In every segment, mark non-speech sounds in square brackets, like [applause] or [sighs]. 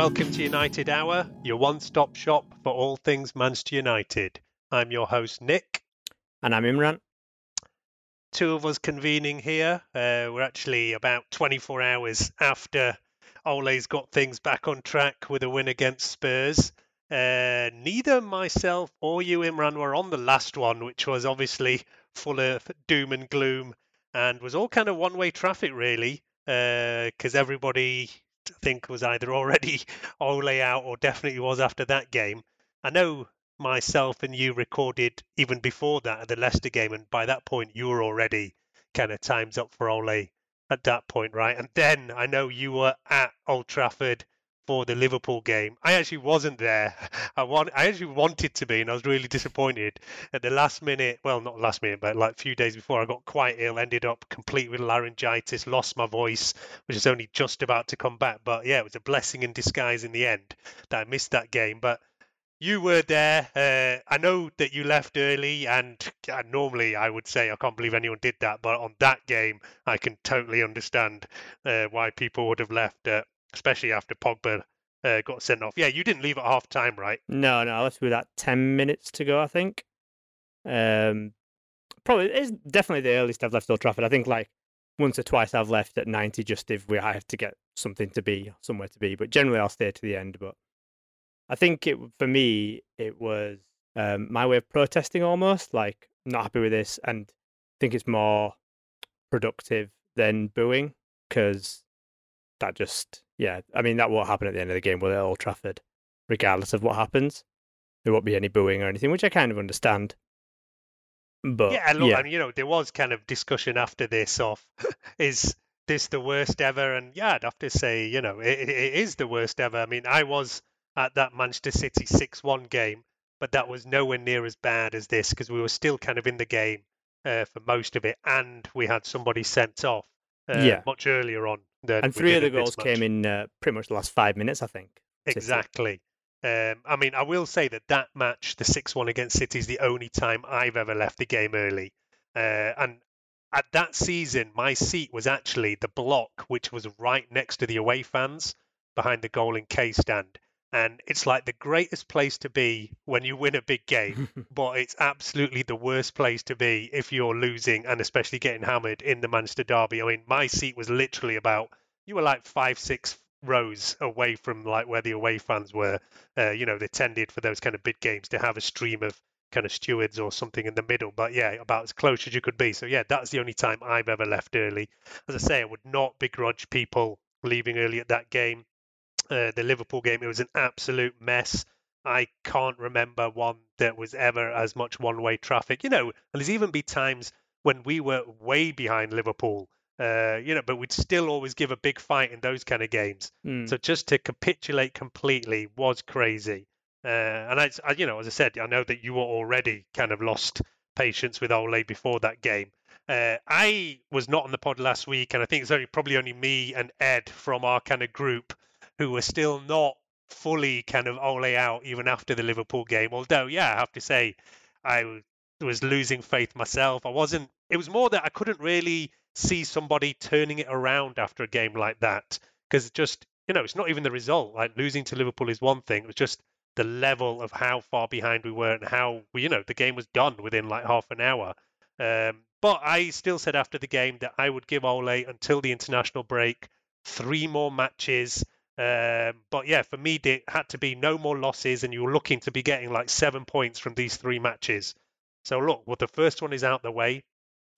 Welcome to United Hour, your one stop shop for all things Manchester United. I'm your host, Nick. And I'm Imran. Two of us convening here. Uh, we're actually about 24 hours after Ole's got things back on track with a win against Spurs. Uh, neither myself or you, Imran, were on the last one, which was obviously full of doom and gloom and was all kind of one way traffic, really, because everybody Think was either already [laughs] Ole out or definitely was after that game. I know myself and you recorded even before that at the Leicester game, and by that point you were already kind of times up for Ole at that point, right? And then I know you were at Old Trafford for the Liverpool game. I actually wasn't there. [laughs] I want I actually wanted to be and I was really disappointed at the last minute, well not last minute, but like a few days before I got quite ill, ended up complete with laryngitis, lost my voice, which is only just about to come back. But yeah, it was a blessing in disguise in the end that I missed that game. But you were there. Uh, I know that you left early, and uh, normally I would say I can't believe anyone did that. But on that game, I can totally understand uh, why people would have left, uh, especially after Pogba uh, got sent off. Yeah, you didn't leave at half time, right? No, no, I left with that 10 minutes to go, I think. Um, probably, it's definitely the earliest I've left Old Trafford. I think like once or twice I've left at 90 just if we I have to get something to be, somewhere to be. But generally I'll stay to the end. But I think it for me, it was um, my way of protesting almost, like not happy with this and I think it's more productive than booing because that just, yeah, I mean, that won't happen at the end of the game, will it, at Old Trafford, regardless of what happens. There won't be any booing or anything, which I kind of understand. But yeah, look, yeah. and you know, there was kind of discussion after this of [laughs] is this the worst ever? And yeah, I'd have to say, you know, it, it is the worst ever. I mean, I was at that Manchester City 6 1 game, but that was nowhere near as bad as this because we were still kind of in the game uh, for most of it, and we had somebody sent off uh, Yeah. much earlier on. And three of the goals came in uh, pretty much the last five minutes, I think. Exactly. Um, I mean, I will say that that match, the 6 1 against City, is the only time I've ever left the game early. Uh, and at that season, my seat was actually the block, which was right next to the away fans behind the goal in K stand. And it's like the greatest place to be when you win a big game, [laughs] but it's absolutely the worst place to be if you're losing and especially getting hammered in the Manchester Derby. I mean, my seat was literally about, you were like five, six rows away from like where the away fans were. Uh, you know, they tended for those kind of big games to have a stream of kind of stewards or something in the middle. But yeah, about as close as you could be. So yeah, that's the only time I've ever left early. As I say, I would not begrudge people leaving early at that game. Uh, the Liverpool game, it was an absolute mess. I can't remember one that was ever as much one-way traffic. You know, and there's even be times when we were way behind Liverpool. Uh, you know, but we'd still always give a big fight in those kind of games. Mm. So just to capitulate completely was crazy. Uh, and I, I, you know, as I said, I know that you were already kind of lost patience with Ole before that game. Uh, I was not on the pod last week, and I think it's only probably only me and Ed from our kind of group who were still not fully kind of Ole out even after the Liverpool game. Although, yeah, I have to say, I was losing faith myself. I wasn't. It was more that I couldn't really see somebody turning it around after a game like that because just you know it's not even the result. Like losing to Liverpool is one thing. It was just the level of how far behind we were and how you know the game was done within like half an hour. Um, but I still said after the game that I would give Ole until the international break three more matches. Um, but yeah, for me, it had to be no more losses, and you were looking to be getting like seven points from these three matches. So look, well, the first one is out the way.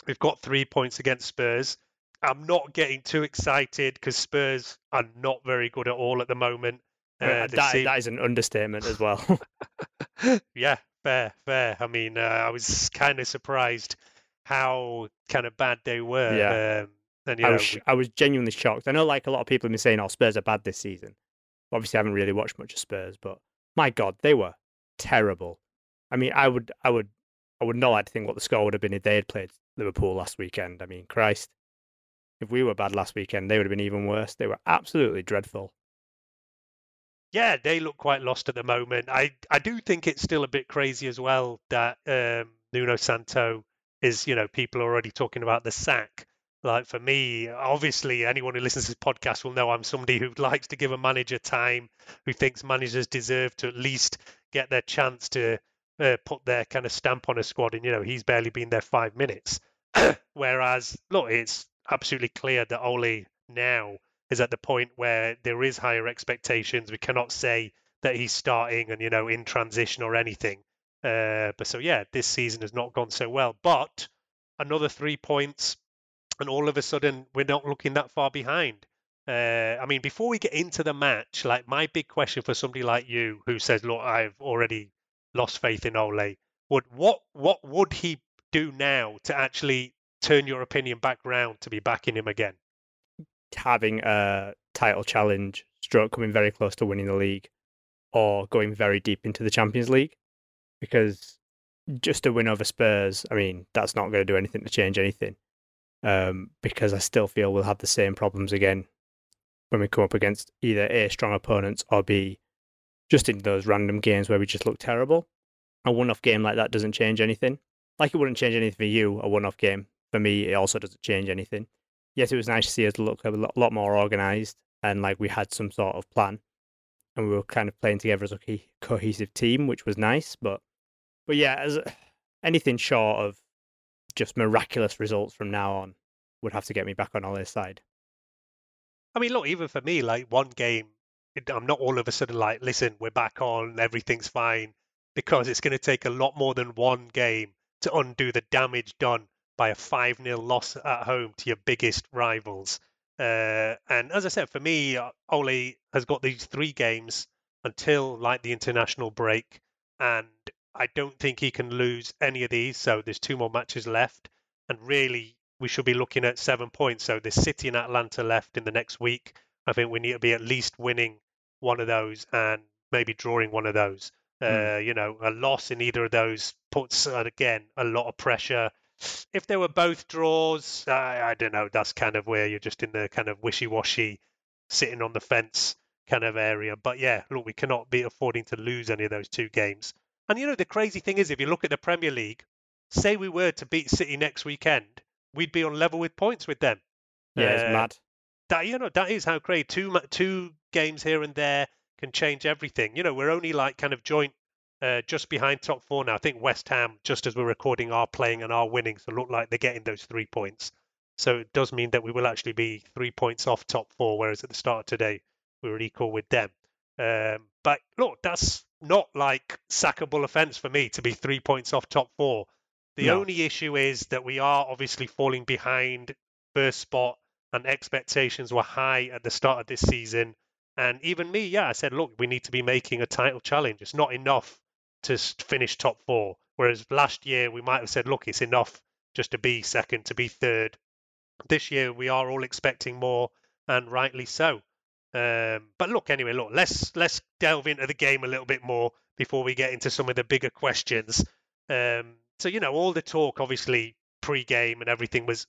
We've got three points against Spurs. I'm not getting too excited because Spurs are not very good at all at the moment. Uh, that, that is an understatement as well. [laughs] [laughs] yeah, fair, fair. I mean, uh, I was kind of surprised how kind of bad they were. Yeah. Um, and, I, was. I was genuinely shocked. I know, like a lot of people have been saying, "Oh, Spurs are bad this season." Obviously, I haven't really watched much of Spurs, but my God, they were terrible. I mean, I would, I would, I would not like to think what the score would have been if they had played Liverpool last weekend. I mean, Christ, if we were bad last weekend, they would have been even worse. They were absolutely dreadful. Yeah, they look quite lost at the moment. I, I do think it's still a bit crazy as well that um, Nuno Santo is, you know, people are already talking about the sack. Like for me, obviously, anyone who listens to this podcast will know I'm somebody who likes to give a manager time, who thinks managers deserve to at least get their chance to uh, put their kind of stamp on a squad. And, you know, he's barely been there five minutes. [clears throat] Whereas, look, it's absolutely clear that Ole now is at the point where there is higher expectations. We cannot say that he's starting and, you know, in transition or anything. Uh, but so, yeah, this season has not gone so well. But another three points, and all of a sudden, we're not looking that far behind. Uh, I mean, before we get into the match, like my big question for somebody like you who says, "Look, I've already lost faith in Ole," would what what would he do now to actually turn your opinion back round to be backing him again? Having a title challenge, stroke coming very close to winning the league, or going very deep into the Champions League because just a win over Spurs, I mean, that's not going to do anything to change anything. Um, because I still feel we'll have the same problems again when we come up against either A, strong opponents, or B, just in those random games where we just look terrible. A one off game like that doesn't change anything. Like it wouldn't change anything for you, a one off game. For me, it also doesn't change anything. Yes, it was nice to see us look a lot more organised and like we had some sort of plan and we were kind of playing together as a cohesive team, which was nice. But but yeah, as anything short of just miraculous results from now on would have to get me back on Ole's side. I mean, look, even for me, like one game, I'm not all of a sudden like, listen, we're back on, everything's fine, because it's going to take a lot more than one game to undo the damage done by a 5 0 loss at home to your biggest rivals. Uh, and as I said, for me, uh, Ole has got these three games until like the international break, and I don't think he can lose any of these. So there's two more matches left, and really we should be looking at seven points. So there's City and Atalanta left in the next week. I think we need to be at least winning one of those and maybe drawing one of those. Mm. Uh, you know, a loss in either of those puts uh, again a lot of pressure. If they were both draws, I, I don't know. That's kind of where you're just in the kind of wishy-washy, sitting on the fence kind of area. But yeah, look, we cannot be affording to lose any of those two games. And you know, the crazy thing is, if you look at the Premier League, say we were to beat City next weekend, we'd be on level with points with them. Yeah, uh, it's mad. That you know, that is how crazy. Two two games here and there can change everything. You know, we're only like kind of joint uh, just behind top four now. I think West Ham, just as we're recording, are playing and are winning, so look like they're getting those three points. So it does mean that we will actually be three points off top four, whereas at the start of today we were equal with them. Um, but look, that's not like sackable offence for me to be three points off top four. The no. only issue is that we are obviously falling behind first spot and expectations were high at the start of this season. And even me, yeah, I said, look, we need to be making a title challenge. It's not enough to finish top four. Whereas last year we might have said, look, it's enough just to be second, to be third. This year we are all expecting more, and rightly so. Um, but look, anyway, look, let's let's delve into the game a little bit more before we get into some of the bigger questions. Um, so you know, all the talk, obviously, pre-game and everything was,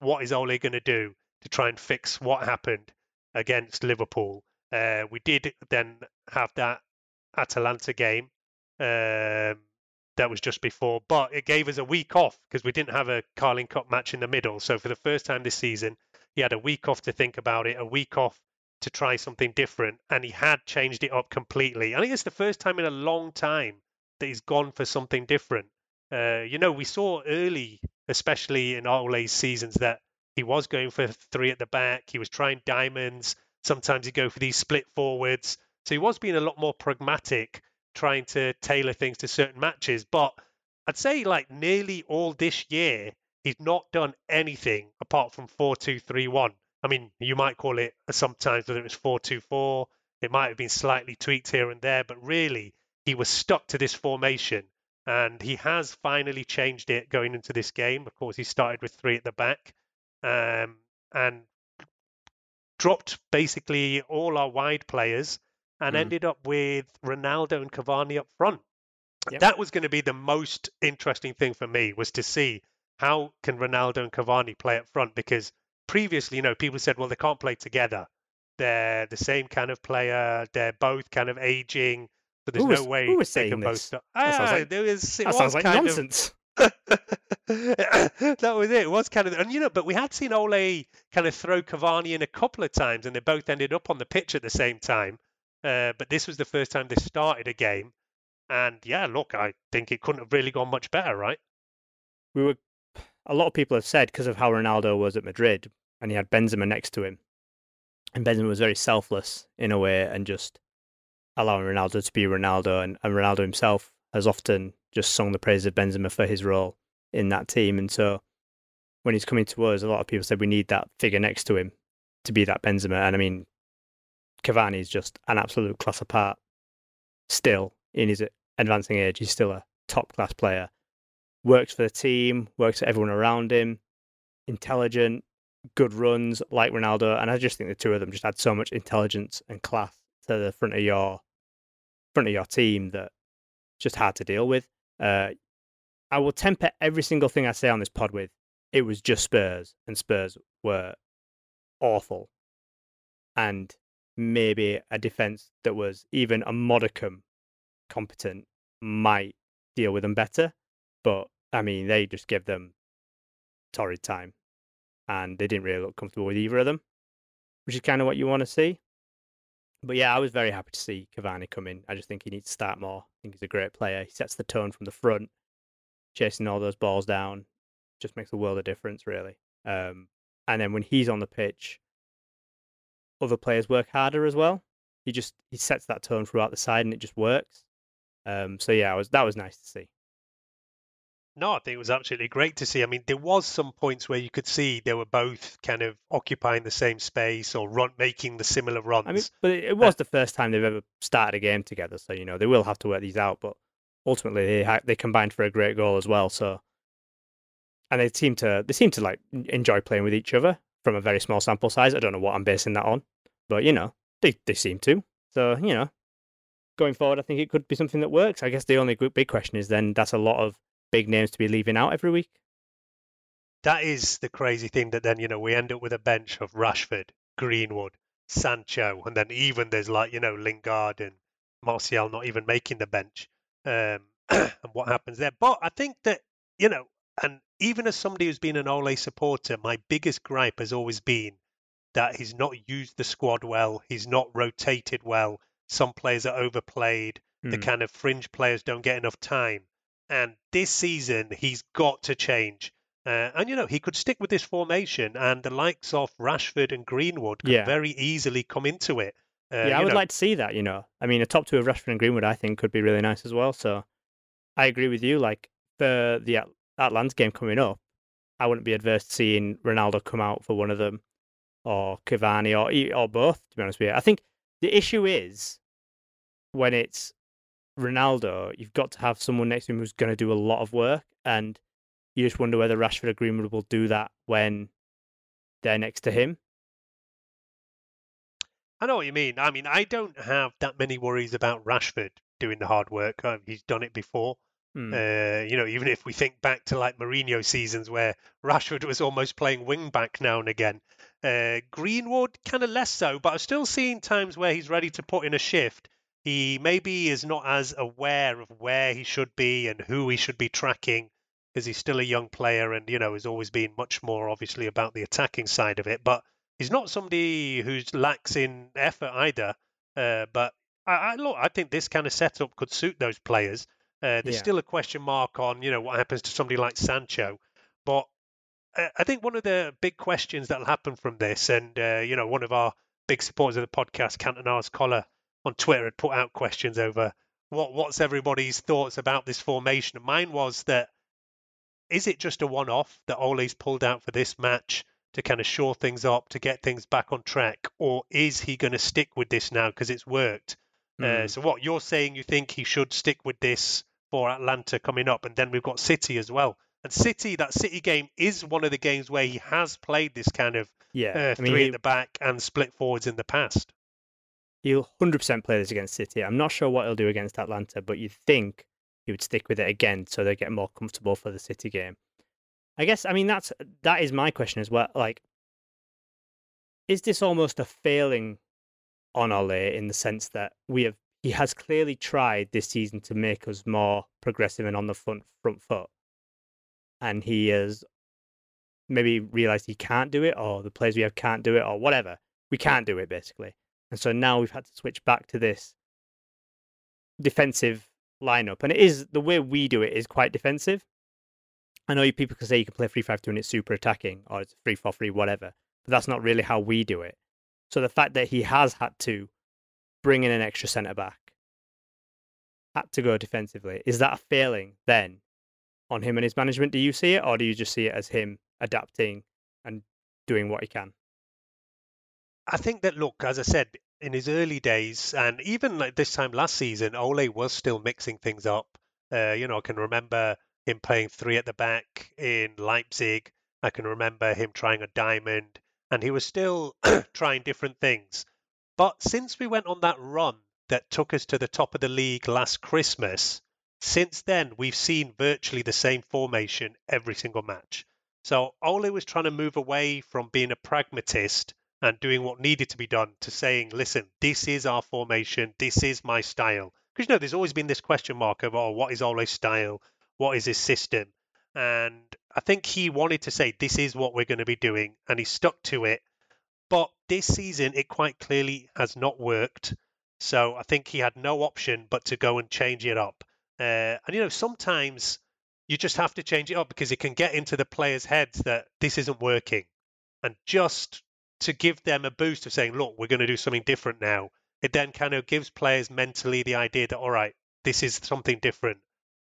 what is Ole going to do to try and fix what happened against Liverpool? Uh, we did then have that Atalanta game. Um, that was just before, but it gave us a week off because we didn't have a Carling Cup match in the middle. So for the first time this season, he had a week off to think about it, a week off to try something different, and he had changed it up completely. I think it's the first time in a long time that he's gone for something different. Uh, you know, we saw early, especially in Ole's seasons, that he was going for three at the back. He was trying diamonds. Sometimes he'd go for these split forwards. So he was being a lot more pragmatic trying to tailor things to certain matches. But I'd say like nearly all this year, he's not done anything apart from four two three one. I mean, you might call it sometimes whether it was four two four. It might have been slightly tweaked here and there, but really he was stuck to this formation. And he has finally changed it going into this game. Of course, he started with three at the back um, and dropped basically all our wide players and mm. ended up with Ronaldo and Cavani up front. Yep. That was going to be the most interesting thing for me was to see how can Ronaldo and Cavani play up front because previously, you know, people said, well, they can't play together. They're the same kind of player. They're both kind of aging. So there's was, no way who was they can this? both. Ah, that sounds like, there was, that sounds like nonsense. Of... [laughs] that was it. It was kind of, and you know, but we had seen Ole kind of throw Cavani in a couple of times, and they both ended up on the pitch at the same time. Uh, but this was the first time they started a game, and yeah, look, I think it couldn't have really gone much better, right? We were. A lot of people have said because of how Ronaldo was at Madrid, and he had Benzema next to him, and Benzema was very selfless in a way, and just allowing Ronaldo to be Ronaldo, and, and Ronaldo himself has often just sung the praises of Benzema for his role in that team, and so when he's coming to us, a lot of people said we need that figure next to him to be that Benzema, and I mean Cavani is just an absolute class apart. Still, in his advancing age, he's still a top class player. Works for the team, works for everyone around him, intelligent, good runs like Ronaldo. And I just think the two of them just add so much intelligence and class to the front of your front of your team that just hard to deal with. Uh, I will temper every single thing I say on this pod with it was just Spurs, and Spurs were awful. And maybe a defense that was even a modicum competent might deal with them better. But I mean, they just give them torrid time, and they didn't really look comfortable with either of them, which is kind of what you want to see. But yeah, I was very happy to see Cavani come in. I just think he needs to start more. I think he's a great player. He sets the tone from the front, chasing all those balls down. Just makes a world of difference, really. Um, and then when he's on the pitch, other players work harder as well. He just he sets that tone throughout the side, and it just works. Um, so yeah, was that was nice to see. No, I think it was absolutely great to see. I mean, there was some points where you could see they were both kind of occupying the same space or run, making the similar runs. I mean, but it, it was uh, the first time they've ever started a game together, so you know they will have to work these out. But ultimately, they ha- they combined for a great goal as well. So, and they seem to they seem to like enjoy playing with each other from a very small sample size. I don't know what I'm basing that on, but you know, they they seem to. So you know, going forward, I think it could be something that works. I guess the only big question is then that's a lot of big names to be leaving out every week. That is the crazy thing that then you know we end up with a bench of Rashford, Greenwood, Sancho, and then even there's like you know Lingard and Martial not even making the bench, um, [clears throat] and what happens there. But I think that you know, and even as somebody who's been an Ole supporter, my biggest gripe has always been that he's not used the squad well, he's not rotated well. Some players are overplayed. Mm. The hmm. kind of fringe players don't get enough time. And this season, he's got to change. Uh, and you know he could stick with this formation, and the likes of Rashford and Greenwood could yeah. very easily come into it. Uh, yeah, I would know. like to see that. You know, I mean, a top two of Rashford and Greenwood, I think, could be really nice as well. So, I agree with you. Like for the Atalanta game coming up, I wouldn't be adverse to seeing Ronaldo come out for one of them or Cavani or or both. To be honest with you, I think the issue is when it's Ronaldo, you've got to have someone next to him who's going to do a lot of work, and you just wonder whether Rashford or Greenwood will do that when they're next to him. I know what you mean. I mean, I don't have that many worries about Rashford doing the hard work. Uh, he's done it before. Mm. Uh, you know, even if we think back to like Mourinho seasons where Rashford was almost playing wing back now and again, uh, Greenwood kind of less so, but I've still seen times where he's ready to put in a shift. He maybe is not as aware of where he should be and who he should be tracking because he's still a young player and you know has always been much more obviously about the attacking side of it. But he's not somebody who's lacks in effort either. Uh, but I, I look, I think this kind of setup could suit those players. Uh, there's Yeah. still a question mark on, you know, what happens to somebody like Sancho. But I think one of the big questions that'll happen from this, and uh, you know, one of our big supporters of the podcast, Cantona's Collar on Twitter, had put out questions over what what's everybody's thoughts about this formation. Mine was that is it just a one-off that Ole's pulled out for this match to kind of shore things up, to get things back on track, or is he going to stick with this now because it's worked? Uh, Mm. so what you're saying, you think he should stick with this for Atalanta coming up, and then we've got City as well. And City, that City game is one of the games where he has played this kind of yeah, uh, I mean, three he, at the back and split forwards in the past. He'll 100% play this against City. I'm not sure what he'll do against Atalanta, but you'd think he would stick with it again so they get more comfortable for the City game. I guess, I mean, that's that is my question as well. Like, is this almost a failing on Ole in the sense that we have he has clearly tried this season to make us more progressive and on the front front foot, and he has maybe realized he can't do it, or the players we have can't do it, or whatever. We can't do it basically, and so now we've had to switch back to this defensive lineup, and it is the way we do it is quite defensive. I know people can say you can play three five two and it's super attacking, or it's three four three, whatever, but that's not really how we do it. So the fact that he has had to bring in an extra centre back, had to go defensively, is that a failing then on him and his management? Do you see it, or do you just see it as him adapting and doing what he can? I think that look, as I said, in his early days, and even like this time last season, Ole was still mixing things up. Uh, you know, I can remember him playing three at the back in Leipzig. I can remember him trying a diamond, and he was still [clears throat] trying different things. But since we went on that run that took us to the top of the league last Christmas, since then we've seen virtually the same formation every single match. So Ole was trying to move away from being a pragmatist and doing what needed to be done to saying, listen, this is our formation, this is my style. Because you know, there's always been this question mark of, oh, what is Ole's style? What is his system? And I think he wanted to say, this is what we're going to be doing, and he stuck to it. But this season, it quite clearly has not worked. So I think he had no option but to go and change it up. Uh, and you know, sometimes you just have to change it up because it can get into the players' heads that this isn't working. And just to give them a boost of saying, look, we're going to do something different now, it then kind of gives players mentally the idea that, all right, this is something different.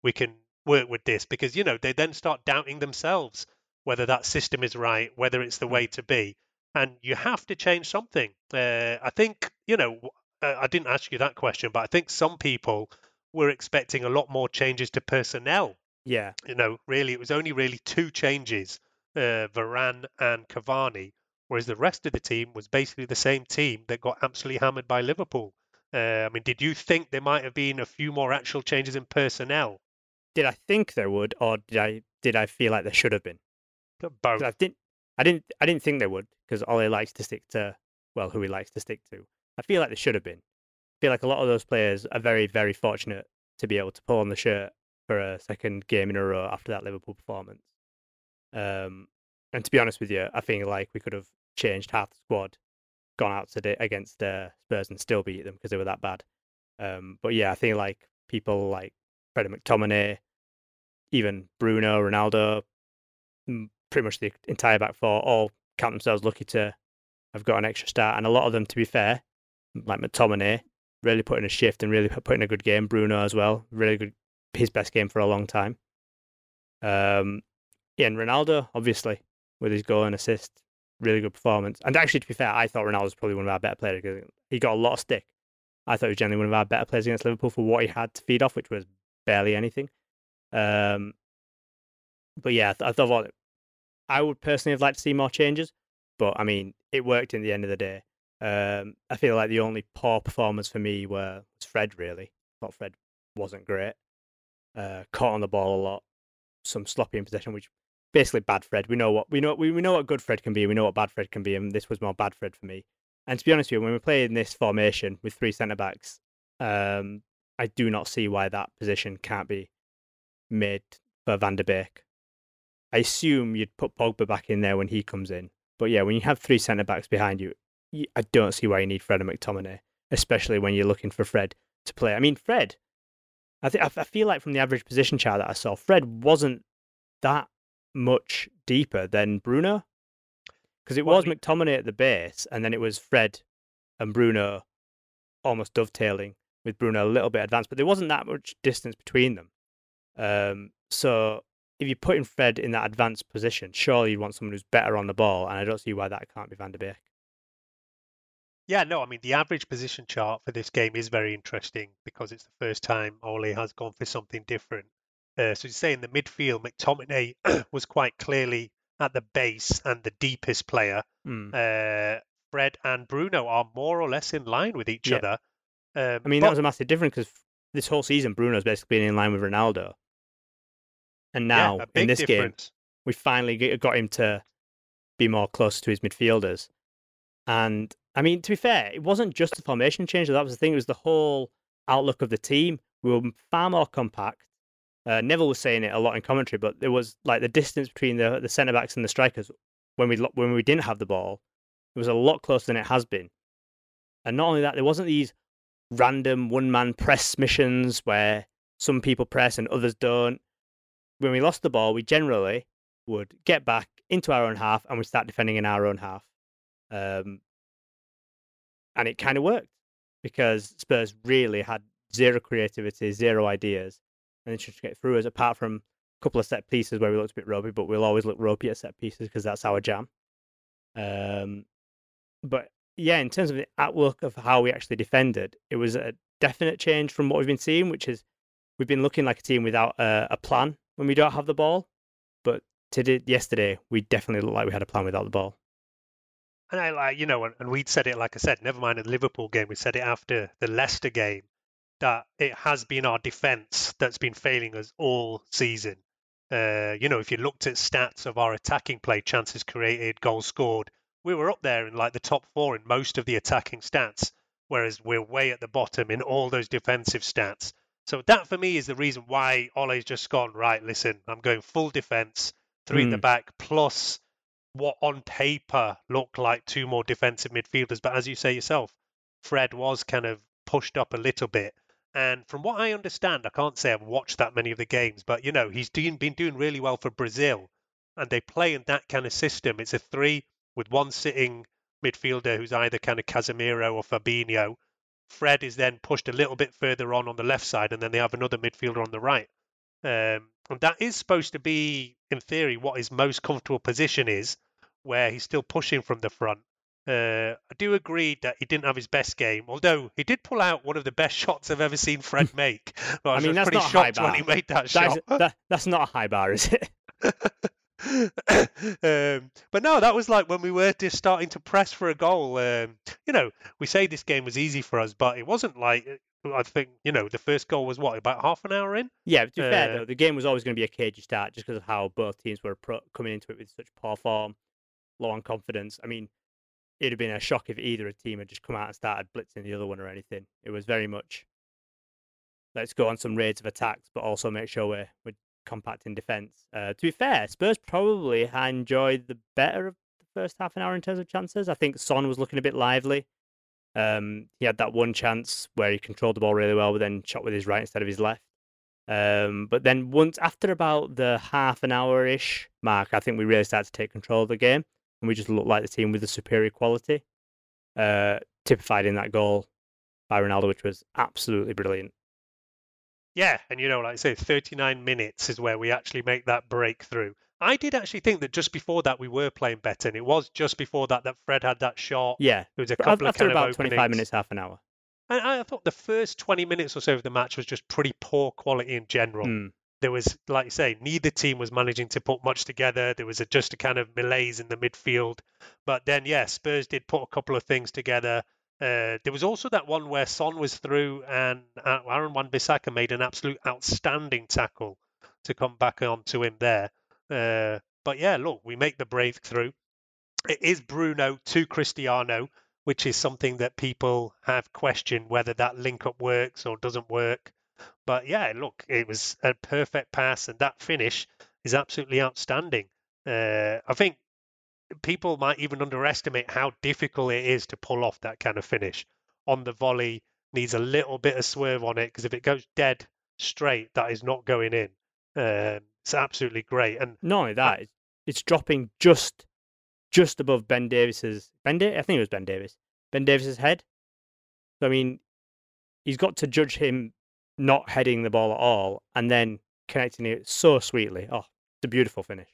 We can work with this because, you know, they then start doubting themselves whether that system is right, whether it's the way to be. And you have to change something. Uh, I think, you know, uh, I didn't ask you that question, but I think some people were expecting a lot more changes to personnel Yeah, you know, really, it was only really two changes, uh, Varane and Cavani, whereas the rest of the team was basically the same team that got absolutely hammered by Liverpool. Uh, I mean, did you think there might have been a few more actual changes in personnel? did I think there would, or did I did I feel like there should have been? Both. I didn't. I didn't. I didn't think there would because Ole likes to stick to well, who he likes to stick to. I feel like there should have been. I feel like a lot of those players are very, very fortunate to be able to pull on the shirt for a second game in a row after that Liverpool performance. Um, and to be honest with you, I think like we could have changed half the squad, gone out today against uh, Spurs and still beat them because they were that bad. Um, but yeah, I think like people like Freddie McTominay, even Bruno, Ronaldo, pretty much the entire back four all count themselves lucky to have got an extra start. And a lot of them, to be fair, like McTominay, really put in a shift and really put in a good game. Bruno as well, really good, his best game for a long time. Um, yeah, and Ronaldo, obviously, with his goal and assist, really good performance. And actually, to be fair, I thought Ronaldo was probably one of our better players because he got a lot of stick. I thought he was generally one of our better players against Liverpool for what he had to feed off, which was barely anything. Um, but yeah, I, th- I thought I would personally have liked to see more changes, but I mean, it worked in the end of the day. Um, I feel like the only poor performers for me were was Fred. Really, I thought Fred wasn't great. Uh, caught on the ball a lot, some sloppy in possession, which basically bad Fred. We know what we know. We, we know what good Fred can be. We know what bad Fred can be, and this was more bad Fred for me. And to be honest with you, when we play in this formation with three centre backs, um, I do not see why that position can't be made for Van der Beek. I assume you'd put Pogba back in there when he comes in, but yeah, when you have three centre backs behind you, you, I don't see why you need Fred and McTominay, especially when you're looking for Fred to play. I mean, Fred, I think I feel like from the average position chart that I saw, Fred wasn't that much deeper than Bruno because it was McTominay at the base, and then it was Fred and Bruno almost dovetailing with Bruno a little bit advanced, but there wasn't that much distance between them. Um, so if you're putting Fred in that advanced position, surely you'd want someone who's better on the ball, and I don't see why that can't be Van der Beek. Yeah, no, I mean the average position chart for this game is very interesting because it's the first time Ole has gone for something different. Uh, so you say in the midfield, McTominay [clears throat] was quite clearly at the base and the deepest player. Mm. Uh, Fred and Bruno are more or less in line with each Yeah. other. Um, I mean, but- that was a massive difference because this whole season, Bruno's basically been in line with Ronaldo. And now, a in this game, we finally got him to be more close to his midfielders. And I mean, to be fair, it wasn't just the formation change. That was the thing. It was the whole outlook of the team. We were far more compact. Uh, Neville was saying it a lot in commentary, but there was like the distance between the the centre backs and the strikers when we when we didn't have the ball. It was a lot closer than it has been. And not only that, there wasn't these random one man press missions where some people press and others don't. When we lost the ball, we generally would get back into our own half and we start defending in our own half. Um, and it kind of worked because Spurs really had zero creativity, zero ideas, and they just get through us. Apart from a couple of set pieces where we looked a bit ropey, but we'll always look ropey at set pieces because that's our jam. Um, but yeah, in terms of the outlook of how we actually defended, it was a definite change from what we've been seeing, which is we've been looking like a team without a, a plan when we don't have the ball. But today, yesterday, we definitely looked like we had a plan without the ball. And I like, you know, and, and we'd said it, like I said, never mind the Liverpool game, we said it after the Leicester game, that it has been our defence that's been failing us all season. Uh, you know, if you looked at stats of our attacking play, chances created, goals scored, we were up there in like the top four in most of the attacking stats, whereas we're way at the bottom in all those defensive stats. So that for me is the reason why Ole's just gone, right, listen, I'm going full defence, three in the Mm. back, plus what on paper looked like two more defensive midfielders. But as you say yourself, Fred was kind of pushed up a little bit. And from what I understand, I can't say I've watched that many of the games, but you know, he's doing, been doing really well for Brazil. And they play in that kind of system. It's a three with one sitting midfielder who's either kind of Casemiro or Fabinho. Fred is then pushed a little bit further on on the left side, and then they have another midfielder on the right. Um, and that is supposed to be, in theory, what his most comfortable position is, where he's still pushing from the front. Uh, I do agree that he didn't have his best game, although he did pull out one of the best [laughs] shots I've ever seen Fred make. [laughs] I, was mean, that's pretty not a high shocked when he bar. made that That shot. is, that, that's not a high bar, is it? [laughs] um, but no, that was like when we were just starting to press for a goal. Um, you know, we say this game was easy for us, but it wasn't like I think you know the first goal was what about half an hour in. Yeah, to be fair Uh, though, the game was always going to be a cagey start just because of how both teams were pro- coming into it with such poor form, low on confidence. I mean, it'd have been a shock if either a team had just come out and started blitzing the other one or anything. It was very much let's go on some raids of attacks, but also make sure we're we're compact in defence. Uh, to be fair, Spurs probably enjoyed the better of the first half an hour in terms of chances. I think Son was looking a bit lively. Um, he had that one chance where he controlled the ball really well, but then shot with his right instead of his left. Um, but then once after about the half an hour ish mark, I think we really started to take control of the game, and we just looked like the team with the superior quality, uh, typified in that goal by Ronaldo, which was absolutely brilliant. Yeah, and you know, like I say, 39 minutes is where we actually make that breakthrough. I did actually think that just before that we were playing better, and it was just before that that Fred had that shot. Yeah, There was a couple after of about of 25 openings. minutes, half an hour. And I thought the first 20 minutes or so of the match was just pretty poor quality in general. Mm. There was, like you say, neither team was managing to put much together. There was a, just a kind of malaise in the midfield. But then, yeah, Spurs did put a couple of things together. Uh, there was also that one where Son was through and Aaron Wan-Bissaka made an absolute outstanding tackle to come back onto him there. Uh, but yeah, look, we make the breakthrough. It is Bruno to Cristiano, which is something that people have questioned whether that link up works or doesn't work. But yeah, look, it was a perfect pass, and that finish is absolutely outstanding. Uh, I think people might even underestimate how difficult it is to pull off that kind of finish on the volley. Needs a little bit of swerve on it because if it goes dead straight, that is not going in. Um, it's absolutely great. And not only that, it's, it's dropping just just above Ben Davies's Ben. Da- I think it was Ben Davies. Ben Davies's head. So, I mean, he's got to judge him not heading the ball at all and then connecting it so sweetly. Oh, it's a beautiful finish.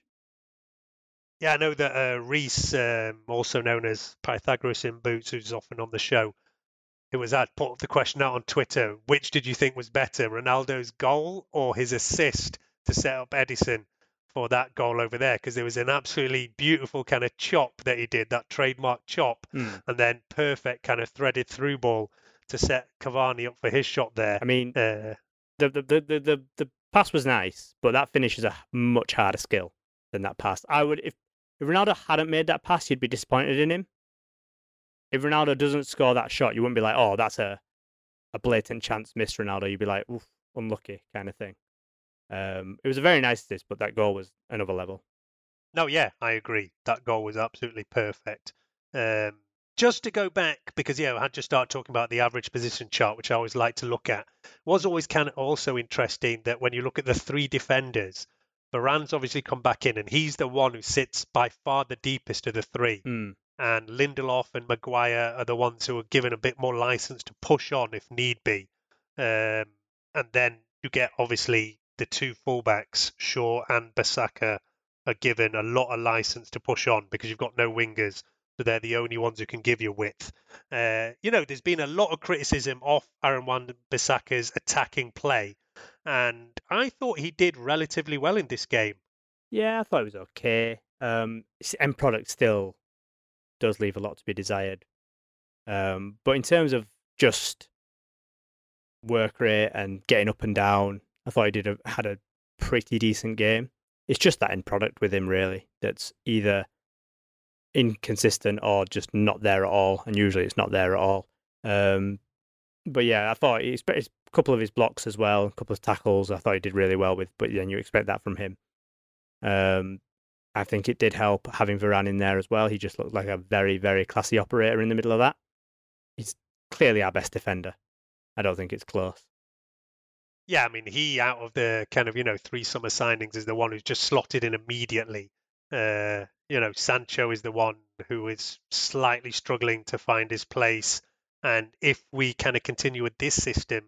Yeah, I know that uh, Reese, um, also known as Pythagoras in Boots, who's often on the show, it was had put the question out on Twitter: which did you think was better, Ronaldo's goal or his assist to set up Edinson for that goal over there? Because there was an absolutely beautiful kind of chop that he did, that trademark chop, Mm. and then perfect kind of threaded through ball to set Cavani up for his shot there. I mean, Uh, the, the, the, the, the, pass was nice, but that finish is a much harder skill than that pass. I would, if, if Ronaldo hadn't made that pass, you'd be disappointed in him. If Ronaldo doesn't score that shot, you wouldn't be like, oh, that's a, a blatant chance missed Ronaldo. You'd be like, oof, unlucky kind of thing. Um, it was a very nice assist, but that goal was another level. No, yeah, I agree. That goal was absolutely perfect. Um, just to go back, because yeah, I had to start talking about the average position chart, which I always like to look at. Was always kind of also interesting that when you look at the three defenders, Varane's obviously come back in, and he's the one who sits by far the deepest of the three. Mm. And Lindelof and Maguire are the ones who are given a bit more license to push on if need be. Um, and then you get obviously the two fullbacks, Shaw and Bissaka, are given a lot of license to push on because you've got no wingers, so they're the only ones who can give you width. Uh, you know, there's been a lot of criticism of Aaron Wan Bissaka's attacking play, and I thought he did relatively well in this game. Yeah, I thought it was okay. Um, end product still does leave a lot to be desired. Um, but in terms of just work rate and getting up and down, I thought he did a, had a pretty decent game. It's just that end product with him really that's either inconsistent or just not there at all, and usually it's not there at all. Um, but yeah, I thought he a couple of his blocks as well, a couple of tackles. I thought he did really well with, but then you expect that from him. Um, I think it did help having Varane in there as well. He just looked like a very, very classy operator in the middle of that. He's clearly our best defender. I don't think it's close. Yeah, I mean, he out of the kind of you know three summer signings is the one who's just slotted in immediately. Uh, you know, Sancho is the one who is slightly struggling to find his place, and if we kind of continue with this system,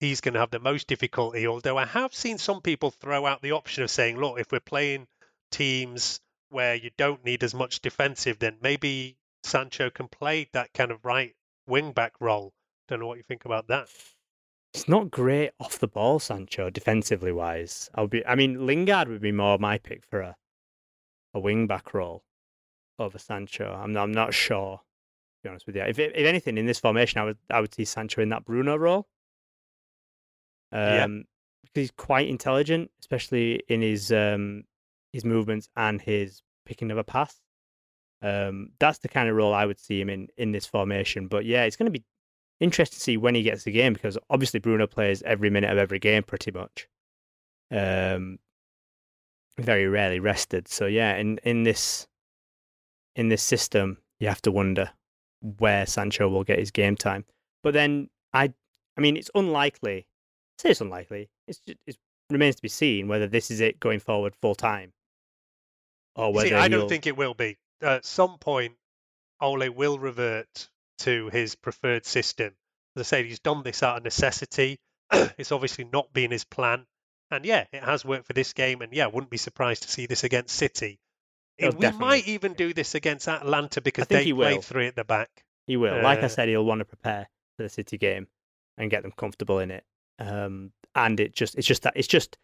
he's going to have the most difficulty. Although I have seen some people throw out the option of saying, look, if we're playing teams where you don't need as much defensive, then maybe Sancho can play that kind of right wing back role. Don't know what you think about that. It's not great off the ball, Sancho, defensively wise. I'll be. I mean, Lingard would be more my pick for a a wing back role over Sancho. I'm not, I'm not sure. To be honest with you, if if anything in this formation, I would I would see Sancho in that Bruno role. Um, Yeah. because he's quite intelligent, especially in his um his movements and his picking of a pass. Um, that's the kind of role I would see him in in this formation. But yeah, it's going to be interesting to see when he gets the game because obviously Bruno plays every minute of every game pretty much. Um, very rarely rested. So yeah, in in this in this system, you have to wonder where Sancho will get his game time. But then I, I mean, it's unlikely. I say it's unlikely. It's just, it remains to be seen whether this is it going forward full time, or whether See, I he'll- don't think it will be. At some point, Ole will revert to his preferred system. As I say, he's done this out of necessity. [clears throat] it's obviously not been his plan. And yeah, it has worked for this game. And yeah, wouldn't be surprised to see this against City. Oh, we definitely. might even do this against Atalanta because they he play will. three at the back. He will. Like I Uh, said, he'll want to prepare for the City game and get them comfortable in it. Um, and it just it's just that it's just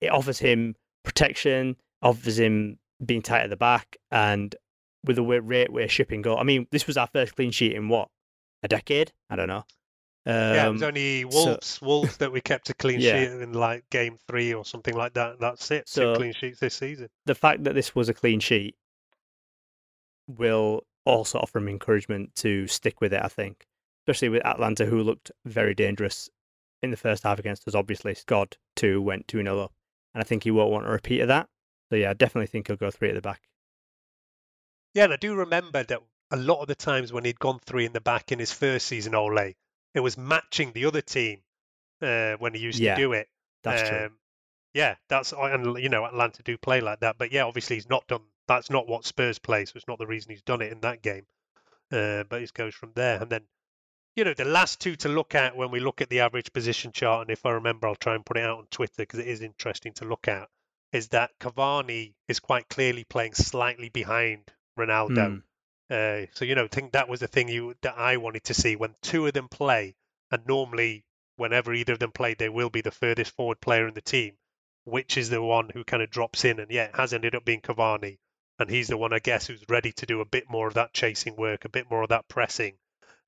it offers him protection, offers him being tight at the back, and with the rate we're shipping goal. I mean, this was our first clean sheet in what a decade. I don't know. Yeah, it was Um, only so- Wolves, Wolves that we kept a clean Yeah. sheet in like game three or something like that. That's it. So- Two clean sheets this season. the fact that this was a clean sheet will also offer him encouragement to stick with it, I think. Especially with Atalanta, who looked very dangerous in the first half against us, obviously. Scored two, went 2 0 up. And I think he won't want a repeat of that. So, yeah, I definitely think he'll go three at the back. Yeah, and I do remember that a lot of the times when he'd gone three in the back in his first season, Ole, it was matching the other team uh, when he used Yeah, to do it. That's true. Um, Yeah, that's and you know Atalanta do play like that, but yeah, obviously he's not done. That's not what Spurs play, so it's not the reason he's done it in that game. Uh, but it goes from there, and then you know the last two to look at when we look at the average position chart, and if I remember, I'll try and put it out on Twitter because it is interesting to look at. Is that Cavani is quite clearly playing slightly behind Ronaldo. Mm. Uh, so you know, I think that was the thing you that I wanted to see when two of them play, and normally whenever either of them play, they will be the furthest forward player in the team. Which is the one who kind of drops in, and yeah, has ended up being Cavani, and he's the one I guess who's ready to do a bit more of that chasing work, a bit more of that pressing,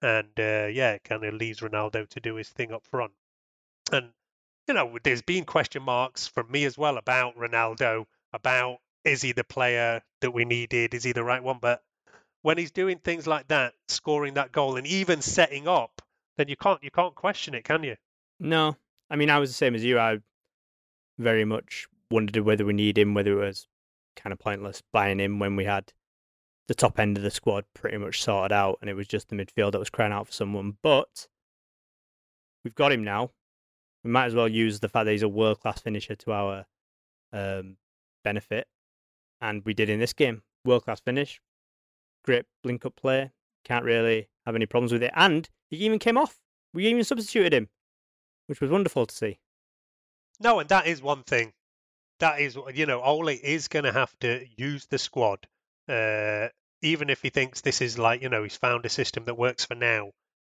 and uh, yeah, kind of leaves Ronaldo to do his thing up front. And you know, there's been question marks from me as well about Ronaldo, about is he the player that we needed, is he the right one, but when he's doing things like that, scoring that goal and even setting up, then you can't you can't question it, can you? No, I mean, I was the same as you. I very much wondered whether we need him, whether it was kind of pointless buying him when we had the top end of the squad pretty much sorted out, and it was just the midfield that was crying out for someone. But we've got him now. We might as well use the fact that he's a world class finisher to our um, benefit, and we did in this game. World class finish, great link up play. Can't really have any problems with it, and he even came off. We even substituted him, which was wonderful to see. No, and that is one thing. That is, you know, Ole is going to have to use the squad, uh, even if he thinks this is like, you know, he's found a system that works for now.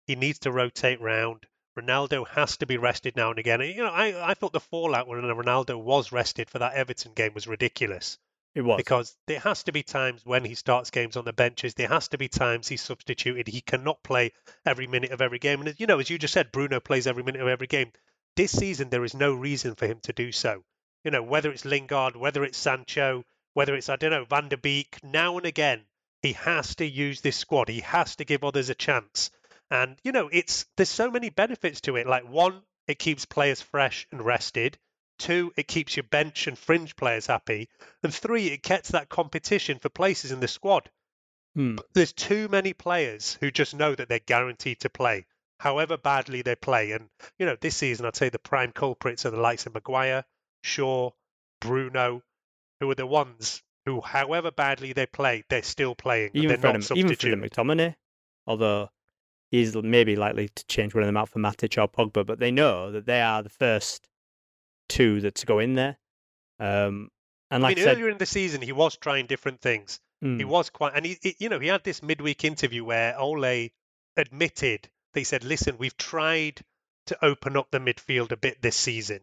He needs to rotate round. Ronaldo has to be rested now and again. You know, I, I thought the fallout when Ronaldo was rested for that Everton game was ridiculous It was because there has to be times when he starts games on the benches. There has to be times he's substituted. He cannot play every minute of every game. And you know, as you just said, Bruno plays every minute of every game. This season, there is no reason for him to do so. You know, whether it's Lingard, whether it's Sancho, whether it's I don't know Van der Beek. Now and again, he has to use this squad. He has to give others a chance. And you know, it's there's so many benefits to it. Like one, it keeps players fresh and rested. Two, it keeps your bench and fringe players happy. And three, it gets that competition for places in the squad. Hmm. There's too many players who just know that they're guaranteed to play, however badly they play. And, you know, this season, I'd say the prime culprits are the likes of Maguire, Shaw, Bruno, who are the ones who, however badly they play, they're still playing. even they're them, even the. McTominay, although he's maybe likely to change one of them out for Matic or Pogba, but they know that they are the first two that to go in there. Um, and I mean, I said, earlier in the season, he was trying different things. He mm, was quite, and he, he- you know, he had this midweek interview where Ole admitted they said, "Listen, we've tried to open up the midfield a bit this season."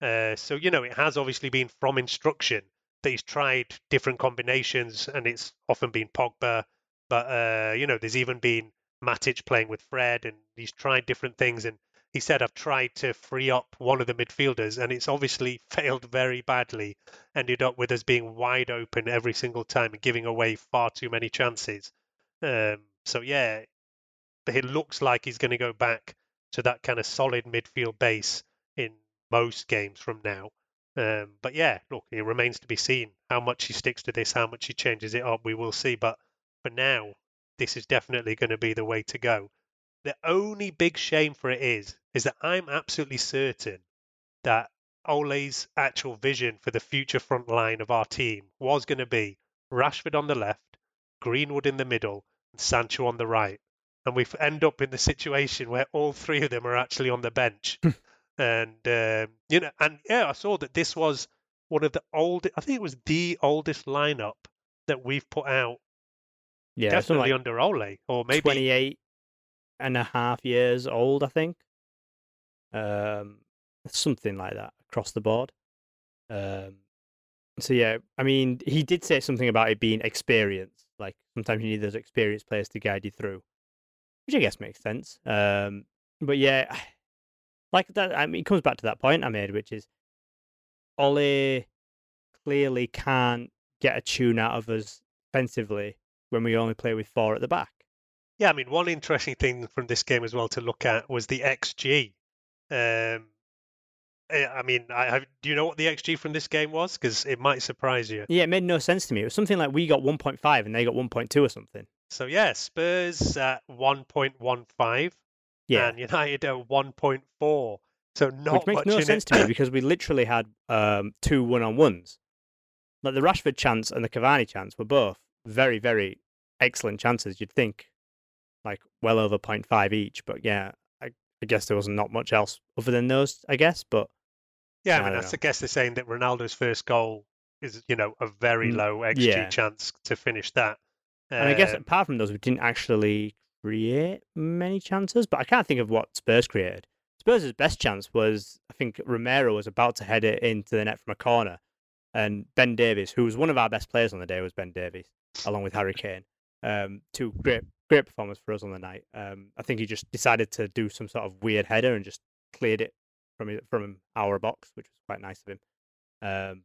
Uh, so you know, it has obviously been from instruction that he's tried different combinations, and it's often been Pogba, but uh, you know, there's even been Matic playing with Fred, and he's tried different things. And he said, "I've tried to free up one of the midfielders, and it's obviously [laughs] failed very badly." Ended up with us being wide open every single time and giving away far too many chances. Um, so yeah, but it looks like he's going to go back to that kind of solid midfield base in most games from now. Um, but yeah, look, it remains to be seen how much he sticks to this, how much he changes it up. We will see. But for now, this is definitely going to be the way to go. The only big shame for it is, is that I'm absolutely certain that Ole's actual vision for the future front line of our team was going to be Rashford on the left, Greenwood in the middle, and Sancho on the right. And we end up in the situation where all three of them are actually on the bench. and um, you know, and yeah, I saw that this was one of the old. I think it was the oldest lineup that we've put out, yeah, definitely like under Ole, or maybe 28 and a half years old, I think. Um, something like that across the board. Um, so yeah, I mean, he did say something about it being experience. Like sometimes you need those experienced players to guide you through. which I guess makes sense. Um, but yeah, [sighs] like that. I mean, it comes back to that point I made, which is Ole clearly can't get a tune out of us defensively when we only play with four at the back. Yeah, I mean, one interesting thing from this game as well to look at was the XG. Um, eh, I mean, I have, do you know what the XG from this game was? Because it might surprise you. Yeah, it made no sense to me. It was something like we got 1.5 and they got 1.2 or something. So yeah, Spurs at 1.15 Yeah, and United at 1.4. So not which makes no sense it. to me [laughs] because we literally had um, two one-on-ones. Like the Rashford chance and the Cavani chance were both very, very excellent chances. You'd think like well over 0.5 each, but yeah, I, guess there was not much else other than those. I guess, but Yeah, I I mean, that's know. I guess they're saying that Ronaldo's first goal is, you know, a very Mm, low XG yeah. chance to finish that. and I guess Um, apart from those, we didn't actually create many chances. But I can't think of what Spurs created. Spurs' best chance was I think Romero was about to head it into the net from a corner, and Ben Davies, who was one of our best players on the day, was Ben Davies, along with Harry Kane. Um, two great great performers for us on the night. Um, I think he just decided to do some sort of weird header and just cleared it from from our box, which was quite nice of him. Um,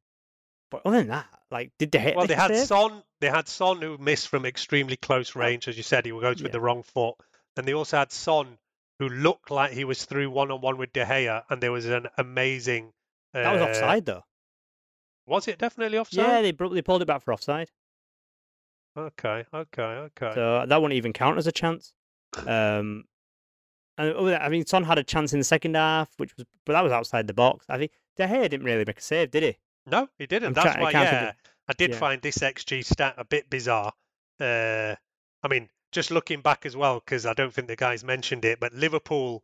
but other than that, like, did they hit? well, they had save? Son. They had Son who missed from extremely close range, as you said. He goes with Yeah. the wrong foot, and they also had Son who looked like he was through one on one with De Gea, and there was an amazing. Uh, That was offside though. Was it definitely offside? Yeah, they they pulled it back for offside, Okay, okay, okay. so that wouldn't even count as a chance. Um, and I mean, Son had a chance in the second half, which was but that was outside the box. I think De Gea didn't really make a save, did he? No, he didn't. I'm That's why, can't yeah, I did yeah. find this XG stat a bit bizarre. Uh, I mean, just looking back as well, because I don't think the guys mentioned it, but Liverpool,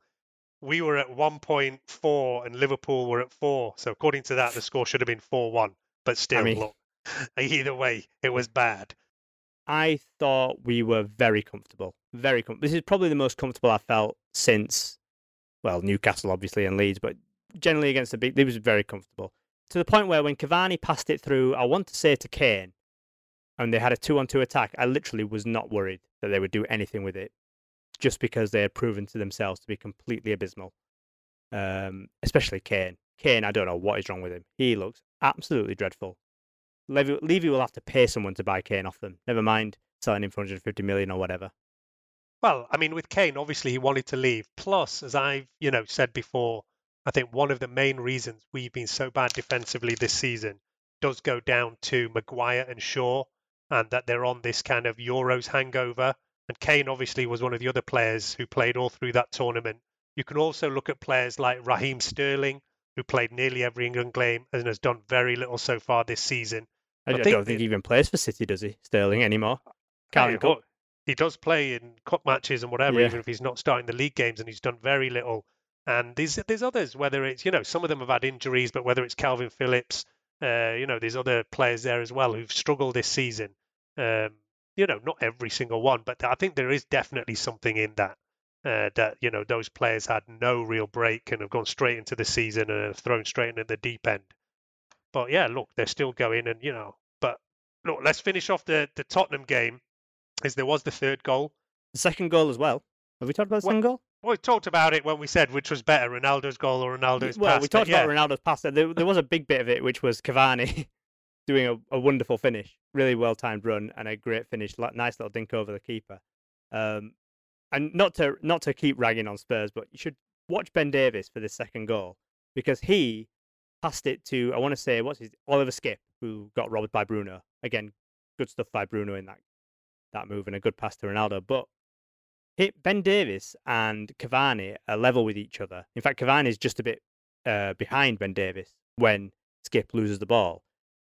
we were at 1.4 and Liverpool were at 4. So according to that, the score should have been 4 1. But still, mean- look, [laughs] either way, it was bad. I thought we were very comfortable, very com- This is probably the most comfortable I've felt since, well, Newcastle obviously and Leeds, but generally against the big, it was very comfortable to the point where when Cavani passed it through, I want to say to Kane, and they had a two-on-two attack, I literally was not worried that they would do anything with it, just because they had proven to themselves to be completely abysmal. Um, especially Kane. Kane, I don't know what is wrong with him. He looks absolutely dreadful. Levy, Levy will have to pay someone to buy Kane off them. Never mind selling him for 150 million or whatever. Well, I mean, with Kane, obviously he wanted to leave. Plus, as I've you know said before, I think one of the main reasons we've been so bad defensively this season does go down to Maguire and Shaw, and that they're on this kind of Euros hangover. And Kane obviously was one of the other players who played all through that tournament. You can also look at players like Raheem Sterling, who played nearly every England game and has done very little so far this season. I, I think don't think he even plays for City, does he? Sterling anymore? Calvin Hey, Cup. but He does play in cup matches and whatever, Yeah. even if he's not starting the league games, and he's done very little. And there's there's others, whether it's you know some of them have had injuries, but whether it's Kalvin Phillips, uh, you know, there's other players there as well who've struggled this season. Um, you know, not every single one, but I think there is definitely something in that. Uh, that you know those players had no real break and have gone straight into the season and thrown straight into the deep end. But yeah, look, they're still going, and you know, but look, let's finish off the the Tottenham game, as there was the third goal. The second goal as well. Have we talked about the second goal? Well, we talked about it when we said which was better, Ronaldo's goal or Ronaldo's well, pass. we but talked yeah, about Ronaldo's pass. There, there was a big bit of it, which was Cavani [laughs] doing a, a wonderful finish, really well timed run, and a great finish. Nice little dink over the keeper. Um, and not to not to keep ragging on Spurs, but you should watch Ben Davies for this second goal because he passed it to I want to say what's his Oliver Skipp, who got robbed by Bruno. Again, good stuff by Bruno in that that move and a good pass to Ronaldo. But hit Ben Davies and Cavani are level with each other. In fact, Cavani is just a bit uh, behind Ben Davies when Skipp loses the ball,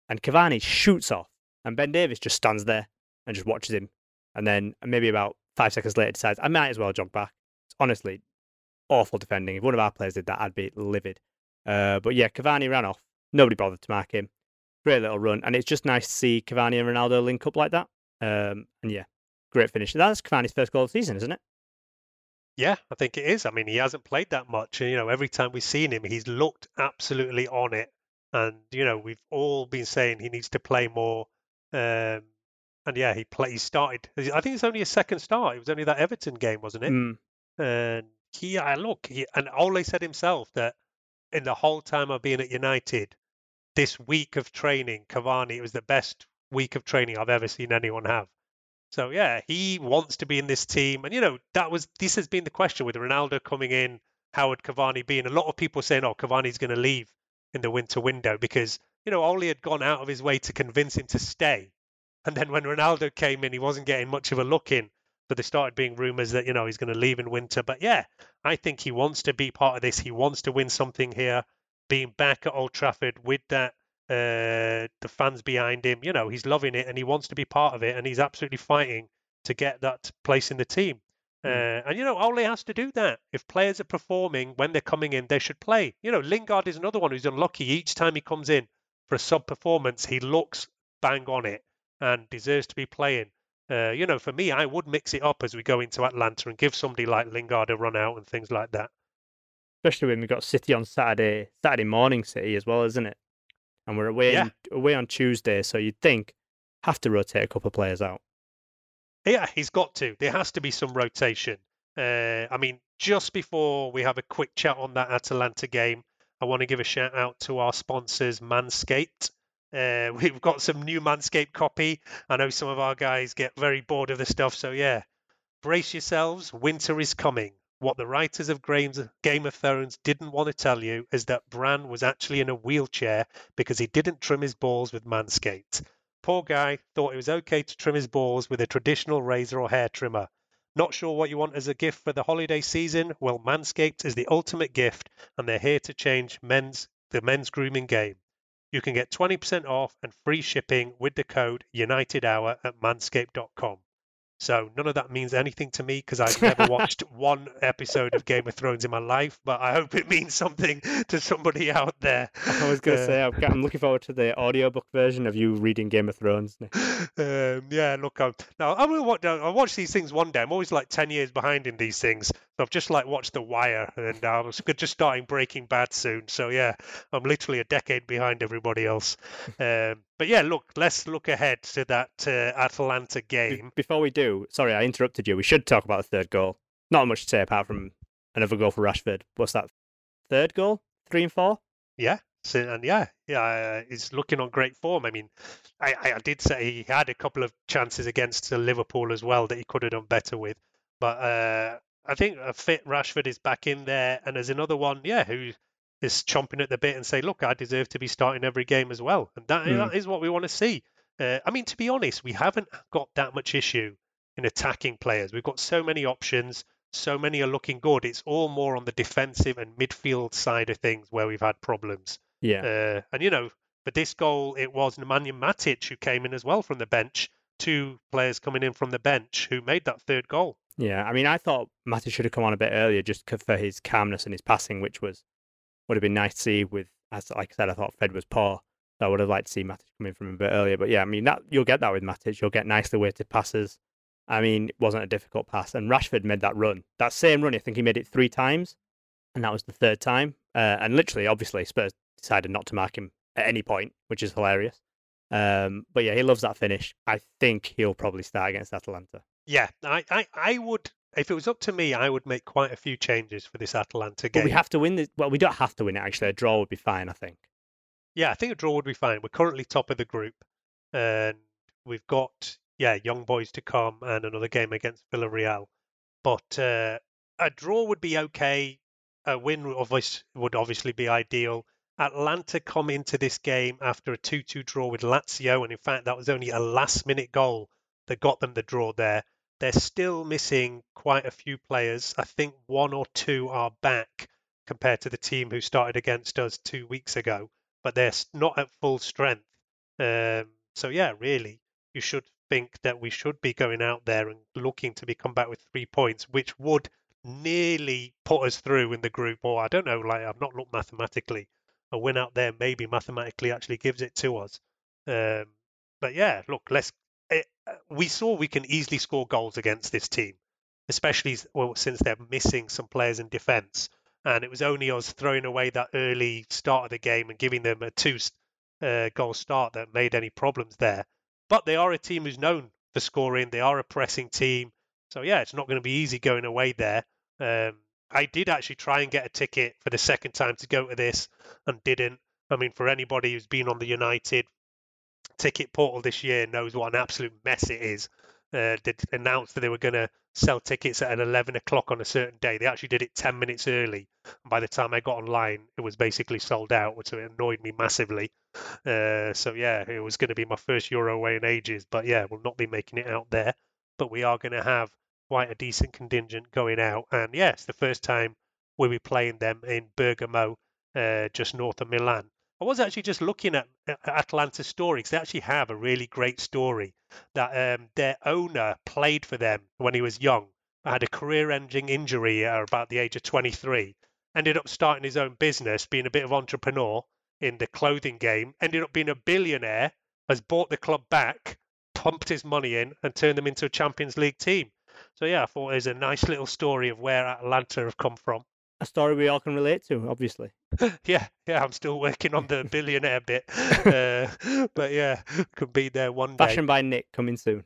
and Cavani shoots off, and Ben Davies just stands there and just watches him, and then maybe about five seconds later decides I might as well jog back. It's honestly awful defending. If one of our players did that, I'd be livid. Uh, but yeah, Cavani ran off. Nobody bothered to mark him. Great little run, and it's just nice to see Cavani and Ronaldo link up like that. Um, and yeah, great finish. That's Cavani's first goal of the season, isn't it? yeah, I think it is. I mean, he hasn't played that much. and, You know, every time we've seen him, he's looked absolutely on it. And you know, we've all been saying he needs to play more. Um, and yeah, he play, he started. I think it's only a second start. It was only that Everton game, wasn't it? Mm. And he, I look, he, and Ole said himself that in the whole time I've been at United, this week of training, Cavani, it was the best week of training I've ever seen anyone have. So yeah, he wants to be in this team, and you know that was this has been the question with Ronaldo coming in, how would Cavani be? And a lot of people saying, oh, Cavani's going to leave in the winter window because you know Ole had gone out of his way to convince him to stay, and then when Ronaldo came in, he wasn't getting much of a look in. So there started being rumours that you know he's going to leave in winter. But yeah, I think he wants to be part of this. He wants to win something here. Being back at Old Trafford with that uh, the fans behind him, you know, he's loving it and he wants to be part of it, and he's absolutely fighting to get that place in the team. Mm. Uh, and you know, Ole has to do that. If players are performing when they're coming in, they should play. You know, Lingard is another one who's unlucky. Each time he comes in for a sub performance, he looks bang on it and deserves to be playing. Uh, you know, for me, I would mix it up as we go into Atalanta and give somebody like Lingard a run out and things like that. Especially when we've got City on Saturday, Saturday morning City as well, isn't it? And we're away Yeah. away on Tuesday, so you'd think have to rotate a couple of players out. Yeah, he's got to. There has to be some rotation. Uh, I mean, just before we have a quick chat on that Atalanta game, I want to give a shout out to our sponsors, Manscaped. Uh, [laughs] we've got some new Manscaped copy. I know some of our guys get very bored of the stuff, so yeah, brace yourselves. Winter is coming. What the writers of Game of Thrones didn't want to tell you is that Bran was actually in a wheelchair because he didn't trim his balls with Manscaped. Poor guy thought it was okay to trim his balls with a traditional razor or hair trimmer. Not sure what you want as a gift for the holiday season? Well, Manscaped is the ultimate gift, and they're here to change men's the men's grooming game. You can get 20% off and free shipping with the code UNITEDHOUR at manscaped.com. So none of that means anything to me because I've never watched [laughs] one episode of Game of Thrones in my life, but I hope it means something to somebody out there. I was going to Uh, say, I'm, I'm looking forward to the audiobook version of you reading Game of Thrones. Um, yeah, look, I'm, now I will watch. I'll watch these things one day. I'm always like ten years behind in these things. So I've just like watched The Wire, and I was just starting Breaking Bad soon. So yeah, I'm literally a decade behind everybody else. [laughs] Um, but yeah, look, let's look ahead to that uh, Atalanta Be- game. Before we do, sorry, I interrupted you. We should talk about the third goal. Not much to say apart from another goal for Rashford. What's that? Third goal? Three and four? Yeah. So, and yeah, yeah, uh, he's looking on great form. I mean, I, I, did say he had a couple of chances against uh, Liverpool as well that he could have done better with, but uh, I think a fit Rashford is back in there, and there's another one, yeah, who is chomping at the bit and say, look, I deserve to be starting every game as well, and that, Mm. that is what we want to see. Uh, I mean, to be honest, we haven't got that much issue in attacking players. We've got so many options. So many are looking good. It's all more on the defensive and midfield side of things where we've had problems. Yeah. Uh, and you know, for this goal, it was Nemanja Matic who came in as well from the bench. Two players coming in from the bench who made that third goal. Yeah, I mean, I thought Matic should have come on a bit earlier just for his calmness and his passing, which was would have been nice to see. With as like I said, I thought Fred was poor, so I would have liked to see Matic come in from a bit earlier. But yeah, I mean, that you'll get that with Matic. You'll get nicely weighted passes. I mean, it wasn't a difficult pass, and Rashford made that run. That same run, I think he made it three times, and that was the third time. Uh, and literally, obviously, Spurs decided not to mark him at any point, which is hilarious. Um, but yeah, he loves that finish. I think he'll probably start against Atalanta. Yeah, I, I, I would, if it was up to me, I would make quite a few changes for this Atalanta But game. we have to win this. Well, we don't have to win it. Actually, a draw would be fine. I think. Yeah, I think a draw would be fine. We're currently top of the group, and we've got yeah young boys to come and another game against Villarreal. But uh, a draw would be okay. A win would obvious- would obviously be ideal. Atalanta come into this game after a 2-2 draw with Lazio, and in fact that was only a last-minute goal that got them the draw there. They're still missing quite a few players. I think one or two are back compared to the team who started against us two weeks ago but they're not at full strength. Um, so yeah, really, you should think that we should be going out there and looking to be come back with three points, which would nearly put us through in the group. Or I don't know, like I've not looked mathematically. A win out there maybe mathematically actually gives it to us. Um, but yeah, look, let's. It, uh, we saw we can easily score goals against this team, especially well since they're missing some players in defence and it was only us throwing away that early start of the game and giving them a two uh, goal start that made any problems there. but they are a team who's known for scoring. They are a pressing team. So yeah, it's not going to be easy going away there. Um, I did actually try and get a ticket for the second time to go to this and didn't. I mean, for anybody who's been on the United ticket portal this year knows what an absolute mess it is. Uh, they announced that they were going to sell tickets at 11 o'clock on a certain day. They actually did it 10 minutes early. And by the time I got online, it was basically sold out, which annoyed me massively. Uh, so, yeah, it was going to be my first Euro away in ages. But, yeah, we'll not be making it out there. But we are going to have quite a decent contingent going out. And, yes, the first time we'll be playing them in Bergamo, uh, just north of Milan. I was actually just looking at Atalanta's story because they actually have a really great story that um, their owner played for them when he was young, had a career-ending injury at about the age of 23, ended up starting his own business, being a bit of entrepreneur in the clothing game, ended up being a billionaire, has bought the club back, pumped his money in, and turned them into a Champions League team. So yeah, I thought it was a nice little story of where Atalanta have come from a story we all can relate to, obviously. [laughs] yeah, yeah, I'm still working on the [laughs] billionaire bit, uh, [laughs] but yeah, could be there one day. Fashion by Nick coming soon.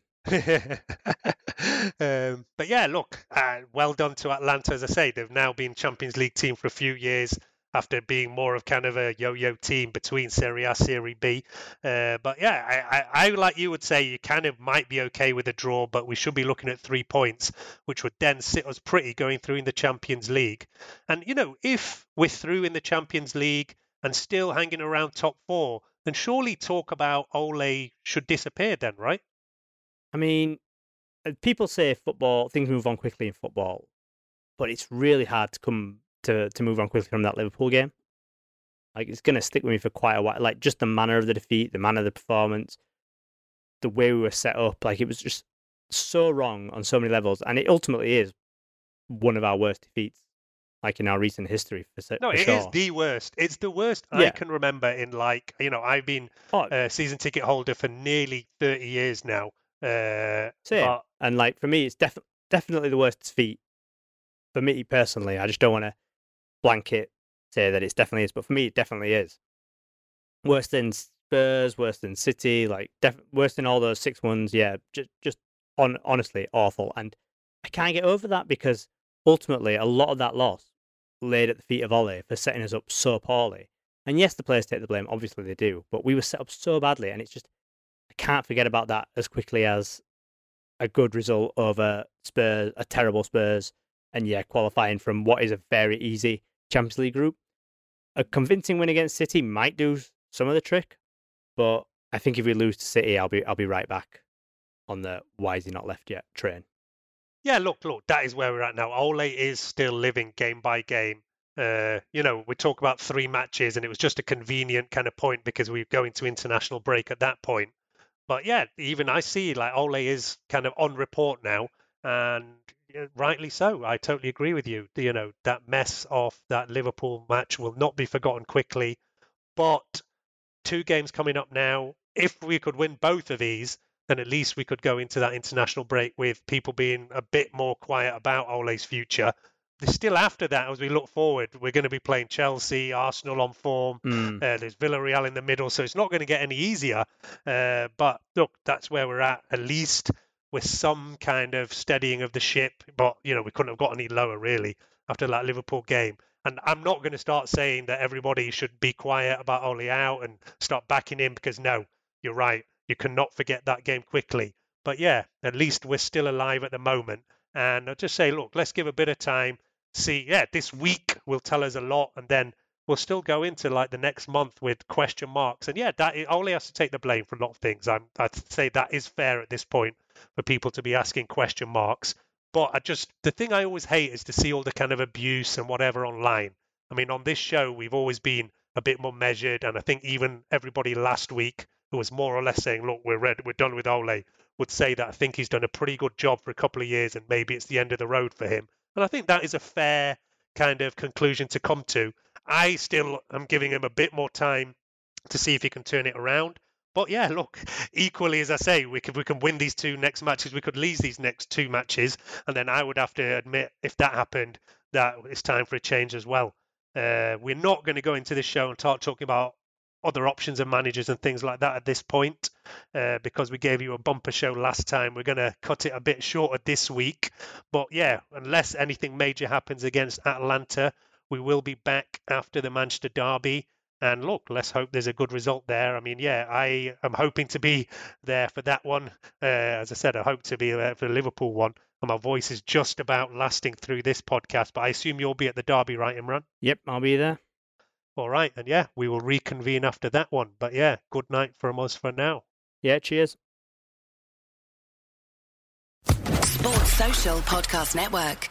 um, but yeah, look, uh, well done to Atalanta. As I say, they've now been Champions League team for a few years after being more of kind of a yo-yo team between Serie A, Serie B. Uh, but yeah, I, I, I, like you would say, you kind of might be okay with a draw, but we should be looking at three points, which would then sit us pretty going through in the Champions League. And you know, if we're through in the Champions League and still hanging around top four, then surely talk about Ole should disappear then, right? I mean, uh, people say football things move on quickly in football, but it's really hard to come to to move on quickly from that Liverpool game. Like it's gonna stick with me for quite a while. Like just the manner of the defeat, the manner of the performance, the way we were set up. Like it was just so wrong on so many levels, and it ultimately is one of our worst defeats, like in our recent history. For, no, for it sure. is the worst. It's the worst yeah. I can remember in like you know I've been oh. a season ticket holder for nearly thirty years now. Uh, Same. But... And like for me, it's def- definitely the worst defeat for me personally. I just don't want to blanket say that it's definitely is, but for me, it definitely is. Worse than Spurs, worse than City, like def- worse than all those six ones. Yeah, just just on honestly awful, and I can't get over that because ultimately a lot of that loss laid at the feet of Ole for setting us up so poorly. And yes, the players take the blame, obviously they do, but we were set up so badly, and it's just I can't forget about that as quickly as a good result over Spurs, a terrible Spurs, and yeah, qualifying from what is a very easy Champions League group. A convincing win against City might do some of the trick, but I think if we lose to City, I'll be I'll be right back on the why is he not left yet train. Yeah, look, look, that is where we're at now. Ole is still living game by game. Uh, you know, we talk about three matches, and it was just a convenient kind of point because we are going to international break at that point. But yeah, even I see like Ole is kind of on report now, and rightly so. I totally agree with you. You know, that mess of that Liverpool match will not be forgotten quickly. But two games coming up now, if we could win both of these, then at least we could go into that international break with people being a bit more quiet about Ole's future. Still after that, as we look forward, we're going to be playing Chelsea, Arsenal on form. Mm. Uh, there's Villarreal in the middle, so it's not going to get any easier. Uh, but look, that's where we're at. At least with some kind of steadying of the ship. But you know, we couldn't have got any lower really after that Liverpool game. And I'm not going to start saying that everybody should be quiet about Ole out and start backing him because no, you're right. You cannot forget that game quickly. But yeah, at least we're still alive at the moment. And I'll just say, look, let's give a bit of time. See, yeah, this week will tell us a lot, and then we'll still go into like the next month with question marks. And yeah, that Ole has to take the blame for a lot of things. I'm, I'd say that is fair at this point for people to be asking question marks. But I just the thing I always hate is to see all the kind of abuse and whatever online. I mean, on this show we've always been a bit more measured, and I think even everybody last week who was more or less saying, "Look, we're red, we're done with Ole," would say that I think he's done a pretty good job for a couple of years, and maybe it's the end of the road for him. And I think that is a fair kind of conclusion to come to. I still am giving him a bit more time to see if he can turn it around. But yeah, look, [laughs] equally as I say, we could we can win these two next matches, we could lose these next two matches, and then I would have to admit if that happened that it's time for a change as well. Uh, we're not going to go into this show and start talking about other options and managers and things like that at this point. Uh, because we gave you a bumper show last time, we're going to cut it a bit shorter this week. But yeah, unless anything major happens against Atalanta, we will be back after the Manchester Derby. And look, let's hope there's a good result there. I mean, yeah, I am hoping to be there for that one. Uh, as I said, I hope to be there for the Liverpool one. And my voice is just about lasting through this podcast. But I assume you'll be at the Derby, right, Imran? Yep, I'll be there. All right. And yeah, we will reconvene after that one. But yeah, good night from us for now. Yeah, cheers. Sports Social Podcast Network.